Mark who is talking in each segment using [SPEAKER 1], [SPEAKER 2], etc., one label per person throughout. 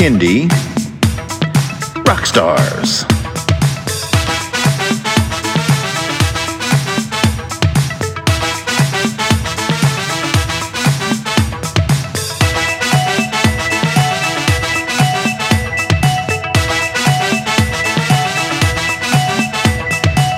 [SPEAKER 1] Kindie Rock Stars.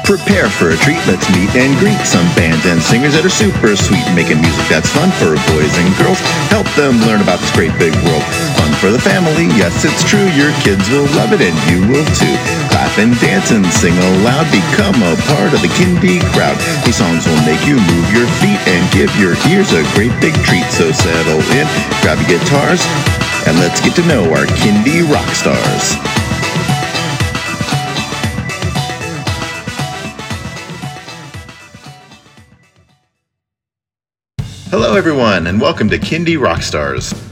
[SPEAKER 1] Prepare for a treat, let's meet and greet some bands and singers that are super sweet, making music that's fun for boys and girls. Help them learn about this great big world. For the family, yes, it's true. Your kids will love it and you will too. Clap and dance and sing aloud, become a part of the Kindie crowd. These songs will make you move your feet and give your ears a great big treat. So settle in, grab your guitars, and let's get to know our Kindie rock stars. Hello, everyone, and welcome to Kindie Rockstars.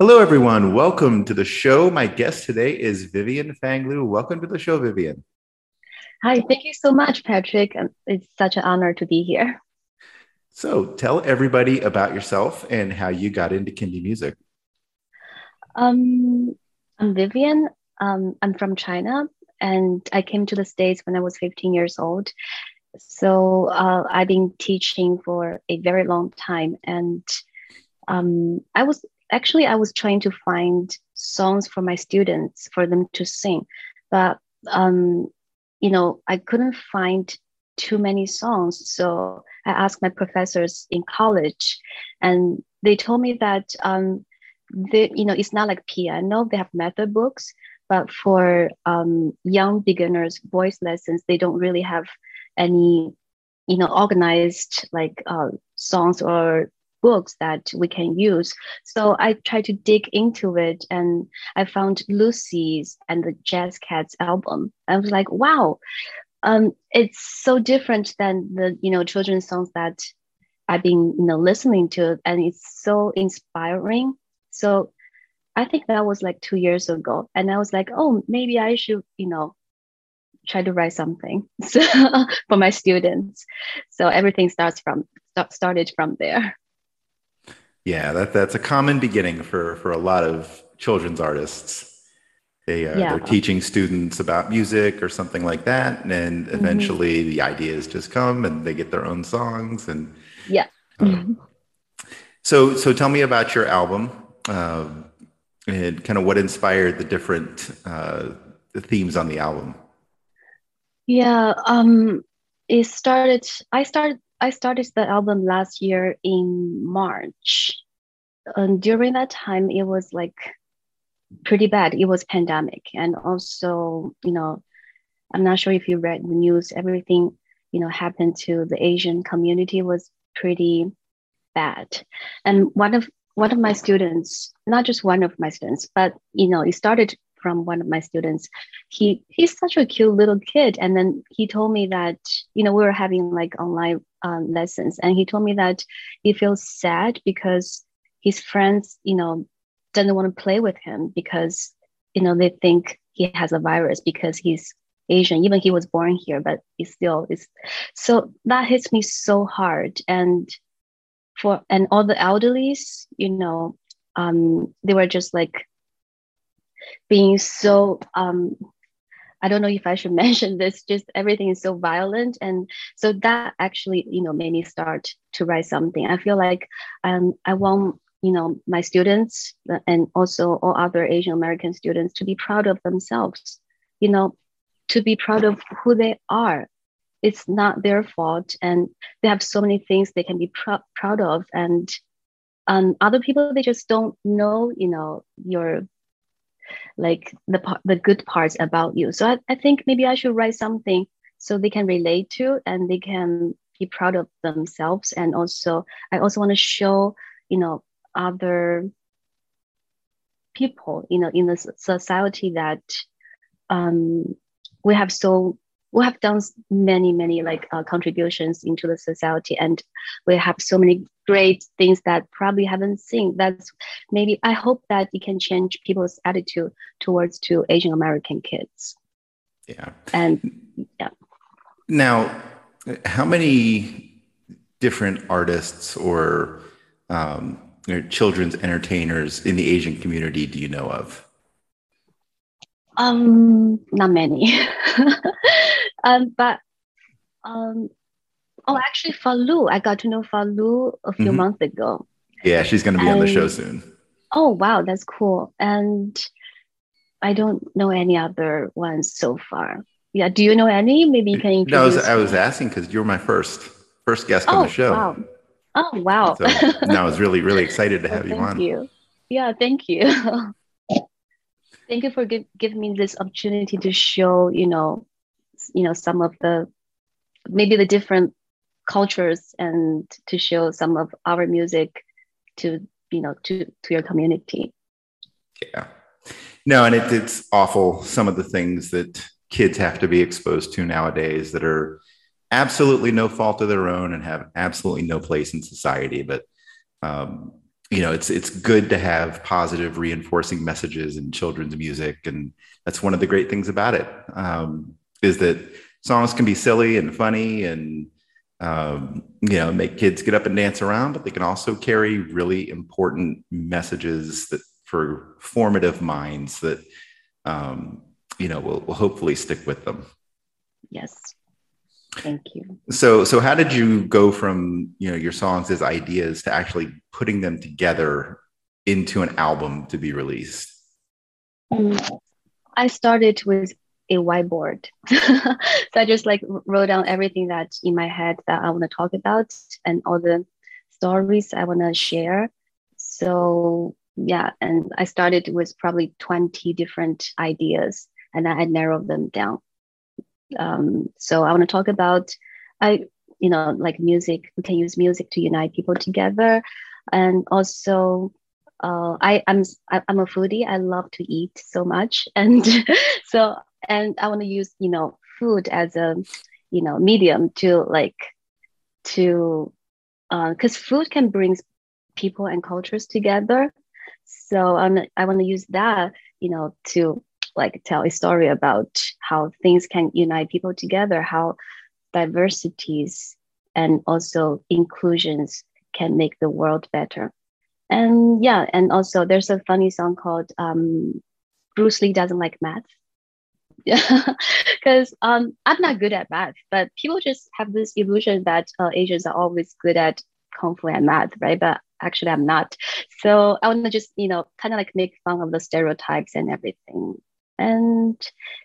[SPEAKER 1] Hello, everyone. Welcome to the show. My guest today is Vivian Fang Liu. Welcome to the show, Vivian.
[SPEAKER 2] Hi, thank you so much, Patrick. Um, It's such an honor to be here.
[SPEAKER 1] So, tell everybody about yourself and how you got into Kindie music.
[SPEAKER 2] Um, I'm Vivian. Um, I'm from China, and I came to the States when I was 15 years old. So uh, I've been teaching for a very long time, and um, I was actually I was trying to find songs for my students for them to sing, but um, you know I couldn't find too many songs. So I asked my professors in college, and they told me that um, they, you know it's not like piano; they have method books, but for um, young beginners, voice lessons, they don't really have any you know organized like uh, songs or books that we can use. So I tried to dig into it and I found Lucy's and the Jazz Cats album. I was like, wow, um, it's so different than the, you know, children's songs that I've been, you know, listening to and it's so inspiring. So I think that was like two years ago. And I was like, oh, maybe I should, you know, try to write something so, for my students. So everything starts from started from there.
[SPEAKER 1] Yeah, that that's a common beginning for for a lot of children's artists. They uh,
[SPEAKER 2] Yeah.
[SPEAKER 1] they're teaching students about music or something like that, and eventually the ideas just come and they get their own songs. And
[SPEAKER 2] Yeah.
[SPEAKER 1] uh, so so tell me about your album um, and kind of what inspired the different uh, the themes on the album.
[SPEAKER 2] Yeah, um, it started. I started. I started the album last year in March, and during that time, it was like pretty bad. It was pandemic, and also, you know, I'm not sure if you read the news. Everything, you know, happened to the Asian community was pretty bad, and one of one of my students, not just one of my students, but you know, it started from one of my students. He he's such a cute little kid. And then he told me that you know we were having like online um, lessons. And he told me that he feels sad because his friends you know doesn't want to play with him because you know they think he has a virus because he's asian. Even he was born here but he still is. So that hits me so hard. And for and all the elderlies you know um they were just like being so um I don't know if I should mention this, just everything is so violent. And so that actually, you know, made me start to write something. I feel like um, I want, you know, my students and also all other Asian American students to be proud of themselves, you know, to be proud of who they are. It's not their fault. And they have so many things they can be pr- proud of. And um, other people, they just don't know, you know, your like the the good parts about you. So I, I think maybe I should write something so they can relate to and they can be proud of themselves. And also, I also want to show, you know, other people, you know, in the society that um, we have so we have done many many like uh, contributions into the society and we have so many great things that probably haven't seen. That's maybe i hope that it can change people's attitude towards to asian american kids.
[SPEAKER 1] Yeah.
[SPEAKER 2] And yeah.
[SPEAKER 1] Now how many different artists or um, you know, children's entertainers in the asian community do you know of?
[SPEAKER 2] Um not many Um, but um, oh, actually, Falu, I got to know Falu a few mm-hmm. months ago.
[SPEAKER 1] Yeah, she's going to be and, on the show soon.
[SPEAKER 2] Oh wow, that's cool. And I don't know any other ones so far. Yeah, do you know any? Maybe you can introduce.
[SPEAKER 1] No, I was, I was asking because you were my first first guest oh, on the show.
[SPEAKER 2] Wow. Oh wow!
[SPEAKER 1] So, no, I was really really excited to have you on.
[SPEAKER 2] Thank you. Yeah, thank you. thank you for give, giving me this opportunity to show you know you know some of the maybe the different cultures and to show some of our music to you know to to your community.
[SPEAKER 1] Yeah. No and it, it's awful some of the things that kids have to be exposed to nowadays that are absolutely no fault of their own and have absolutely no place in society but um, you know it's it's good to have positive reinforcing messages in children's music and that's one of the great things about it. Um, is that songs can be silly and funny and um, you know make kids get up and dance around but they can also carry really important messages that for formative minds that um, you know will, will hopefully stick with them.
[SPEAKER 2] Yes. Thank you.
[SPEAKER 1] So so how did you go from you know your songs as ideas to actually putting them together into an album to be released?
[SPEAKER 2] Um, i started with a whiteboard. so I just like wrote down everything that in my head that I want to talk about and all the stories I want to share. So yeah, and I started with probably 20 different ideas and I narrowed them down. Um, so I want to talk about I you know like music. We can use music to unite people together, and also uh, I I'm I'm a foodie. I love to eat so much, and so and i want to use you know food as a you know medium to like to because uh, food can bring people and cultures together. So I'm, i want to use that you know to like tell a story about how things can unite people together how diversities and also inclusions can make the world better. And yeah and also there's a funny song called um, bruce lee doesn't like math yeah, because um, I'm not good at math, but people just have this illusion that uh, Asians are always good at kung fu and math, right? But actually, I'm not. So I want to just you know kind of like make fun of the stereotypes and everything. And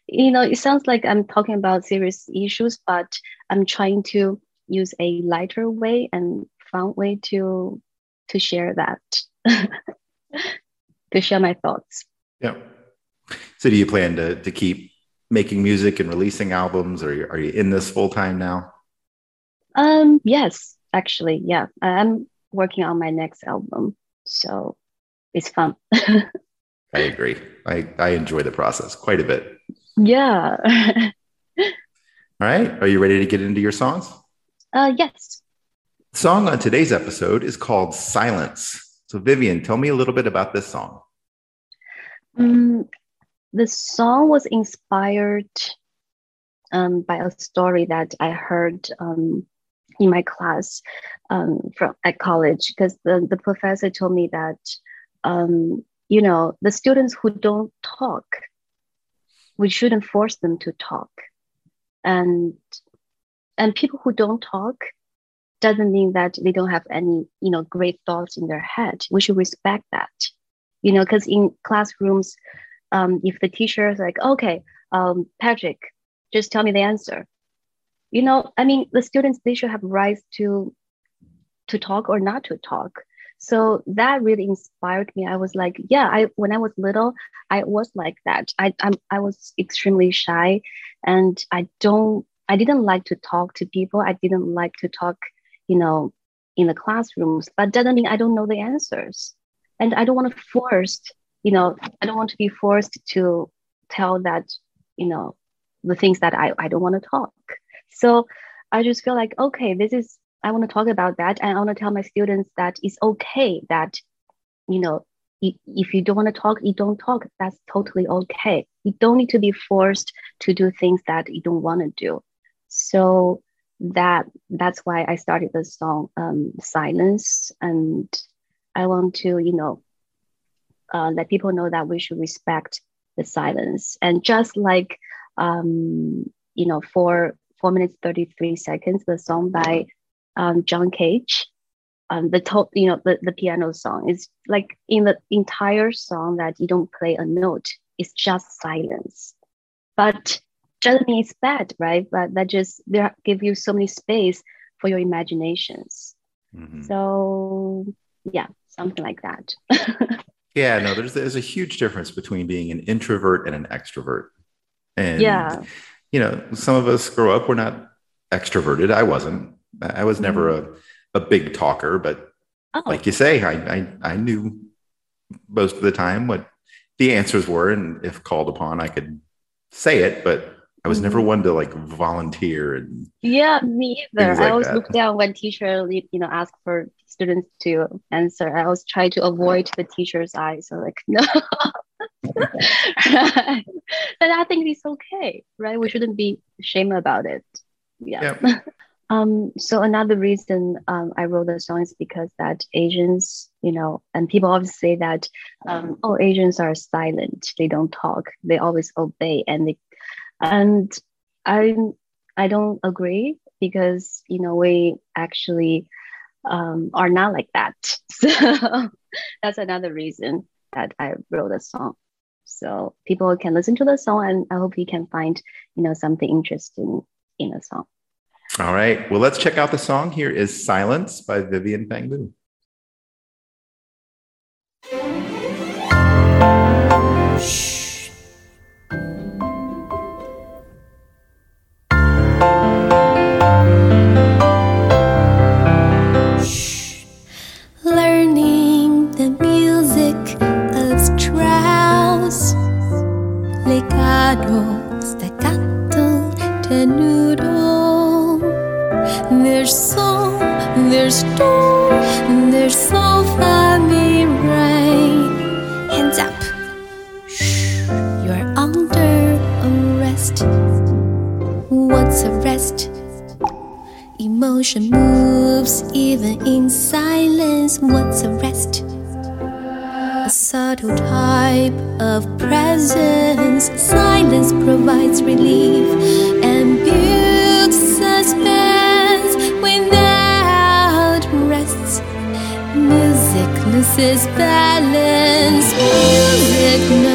[SPEAKER 2] you know, it sounds like I'm talking about serious issues, but I'm trying to use a lighter way and fun way to to share that, to share my thoughts.
[SPEAKER 1] Yeah. So do you plan to to keep making music and releasing albums or are you in this full time now?
[SPEAKER 2] Um yes actually yeah. I'm working on my next album so it's fun.
[SPEAKER 1] I agree. I i enjoy the process quite a bit.
[SPEAKER 2] Yeah.
[SPEAKER 1] All right. Are you ready to get into your songs?
[SPEAKER 2] Uh yes.
[SPEAKER 1] The song on today's episode is called silence. So vivian tell me a little bit about this song.
[SPEAKER 2] Um, the song was inspired um, by a story that I heard um, in my class um, from at college because the, the professor told me that um, you know the students who don't talk we shouldn't force them to talk. And and people who don't talk doesn't mean that they don't have any you know great thoughts in their head. We should respect that you know because in classrooms um, if the teacher is like, okay, um, Patrick, just tell me the answer. You know, I mean, the students they should have rights to to talk or not to talk. So that really inspired me. I was like, yeah, I when I was little, I was like that. I I'm, I was extremely shy, and I don't I didn't like to talk to people. I didn't like to talk, you know, in the classrooms. But doesn't mean I don't know the answers, and I don't want to force you know, I don't want to be forced to tell that, you know, the things that I, I don't want to talk. So I just feel like, okay, this is, I want to talk about that. And I want to tell my students that it's okay that, you know, if you don't want to talk, you don't talk. That's totally okay. You don't need to be forced to do things that you don't want to do. So that that's why I started the song um, "Silence," and I want to, you know, uh, let people know that we should respect the silence. And just like, um, you know, for four minutes thirty three seconds, the song by um, John Cage um, the top, you know, the, the piano song is like in the entire song that you don't play a note, it's just silence. But doesn't mean it's bad, right? But that just there give you so many space for your imaginations. Mm-hmm. So yeah, something like that.
[SPEAKER 1] yeah, no, there's there's a huge difference between being an introvert and an extrovert. And
[SPEAKER 2] yeah,
[SPEAKER 1] you know, some of us grow up, we're not extroverted. I wasn't. I was never mm-hmm. a a big talker, but oh. like you say, I, I I knew most of the time what the answers were, and if called upon, I could say it. But I was never mm-hmm. one to like volunteer and
[SPEAKER 2] yeah, me either. Like I always that. look down when teacher you know ask for students to answer. I always try to avoid the teacher's eyes. So like no. But I think it's okay, right? We shouldn't be ashamed about it. Yeah. Um, so another reason um, I wrote the song is because that Asians, you know, and people always say that, um, oh, Asians are silent. They don't talk. They always obey. And they, and I, I don't agree because you know we actually um, are not like that. So that's another reason that I wrote the song. So people can listen to the song, and I hope you can find you know something interesting in the song.
[SPEAKER 1] All right. Well, let's check out the song. Here is Silence by Vivian
[SPEAKER 3] Fang legato, staccato, tenuto. There's so, there's door, there's so far me right. Hands up. Shh, you're under arrest. What's arrest? Emotion moves even in silence. What's arrest? Subtle type of presence. Silence provides relief and builds suspense. without rest. Music loses balance. Music notes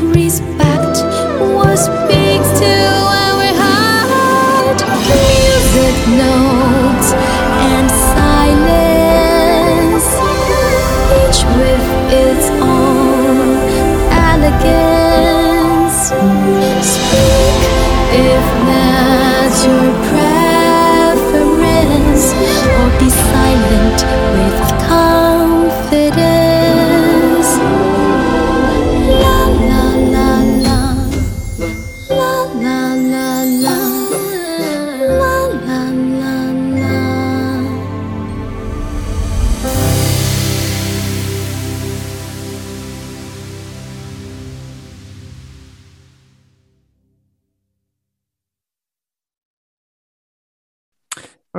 [SPEAKER 3] respect what speaks to our heart. Music notes and silence, each with its own elegance. Speak if now your preference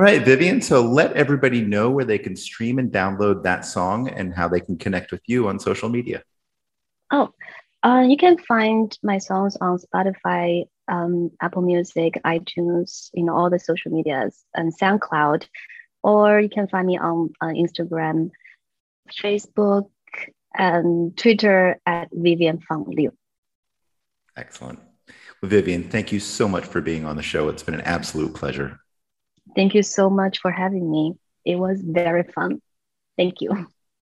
[SPEAKER 1] right, Vivian. So let everybody know where they can stream and download that song and how they can connect with you on social media.
[SPEAKER 2] Oh, uh, you can find my songs on Spotify, um, Apple Music, iTunes, you know, all the social medias, and SoundCloud, or you can find me on, on Instagram, Facebook, and Twitter at Vivian Fang Liu.
[SPEAKER 1] Excellent. Well, Vivian, thank you so much for being on the show. It's been an absolute pleasure.
[SPEAKER 2] Thank you so much for having me. It was very fun. Thank you.